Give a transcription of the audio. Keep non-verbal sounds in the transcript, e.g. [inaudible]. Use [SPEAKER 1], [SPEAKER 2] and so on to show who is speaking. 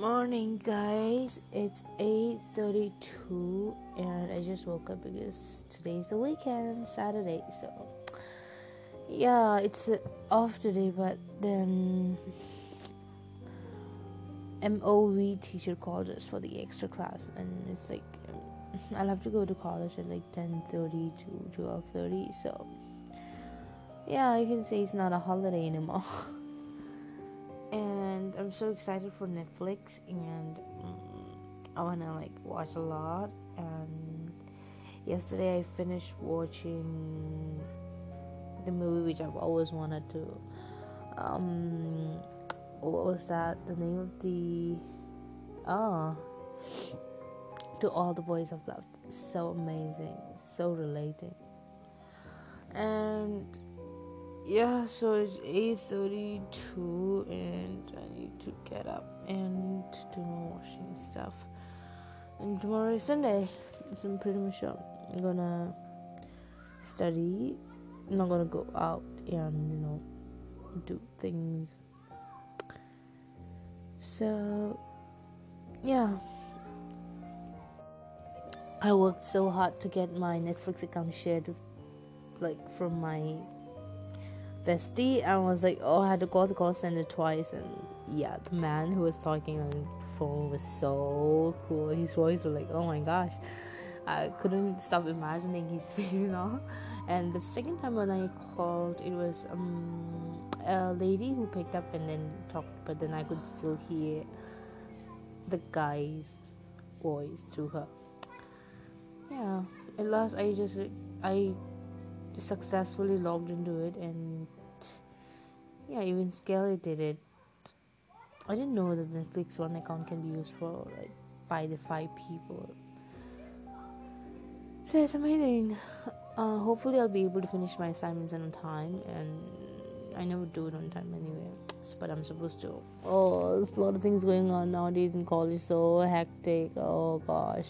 [SPEAKER 1] morning guys. It's 8.32 and i just woke up because today's the weekend saturday so yeah it's off today but then mov teacher called us for the extra class and it's like i'll have to go to college at like 10.30 to 12.30 so yeah you can say it's not a holiday anymore. [laughs] And I'm so excited for Netflix and I wanna like watch a lot. And yesterday I finished watching the movie which I've always wanted to um what was that? The name of the oh to all the boys I've loved. So amazing so relating and yeah so it's 8.32 get up and do my washing stuff. And tomorrow is sunday so i'm pretty much i'm gonna study i'm not gonna go out and you know do things. So yeah. I worked so hard to get my netflix account shared like from my bestie and was like, oh, I had to call the call center twice. And yeah, the man who was talking on the phone was so cool. His voice was like, oh my gosh. I couldn't stop imagining his [laughs] face, you know. And the second time when I called, it was um, a lady who picked up and then talked, but then I could still hear the guy's voice through her. Yeah, at last I just I successfully logged into it and yeah even Skelly did it. I didn't know that Netflix one account can be used for like by the five people. So it's amazing. Uh, hopefully I'll be able to finish my assignments on time and I never do it on time anyway. But I'm supposed to. Oh there's a lot of things going on nowadays in college so hectic. Oh gosh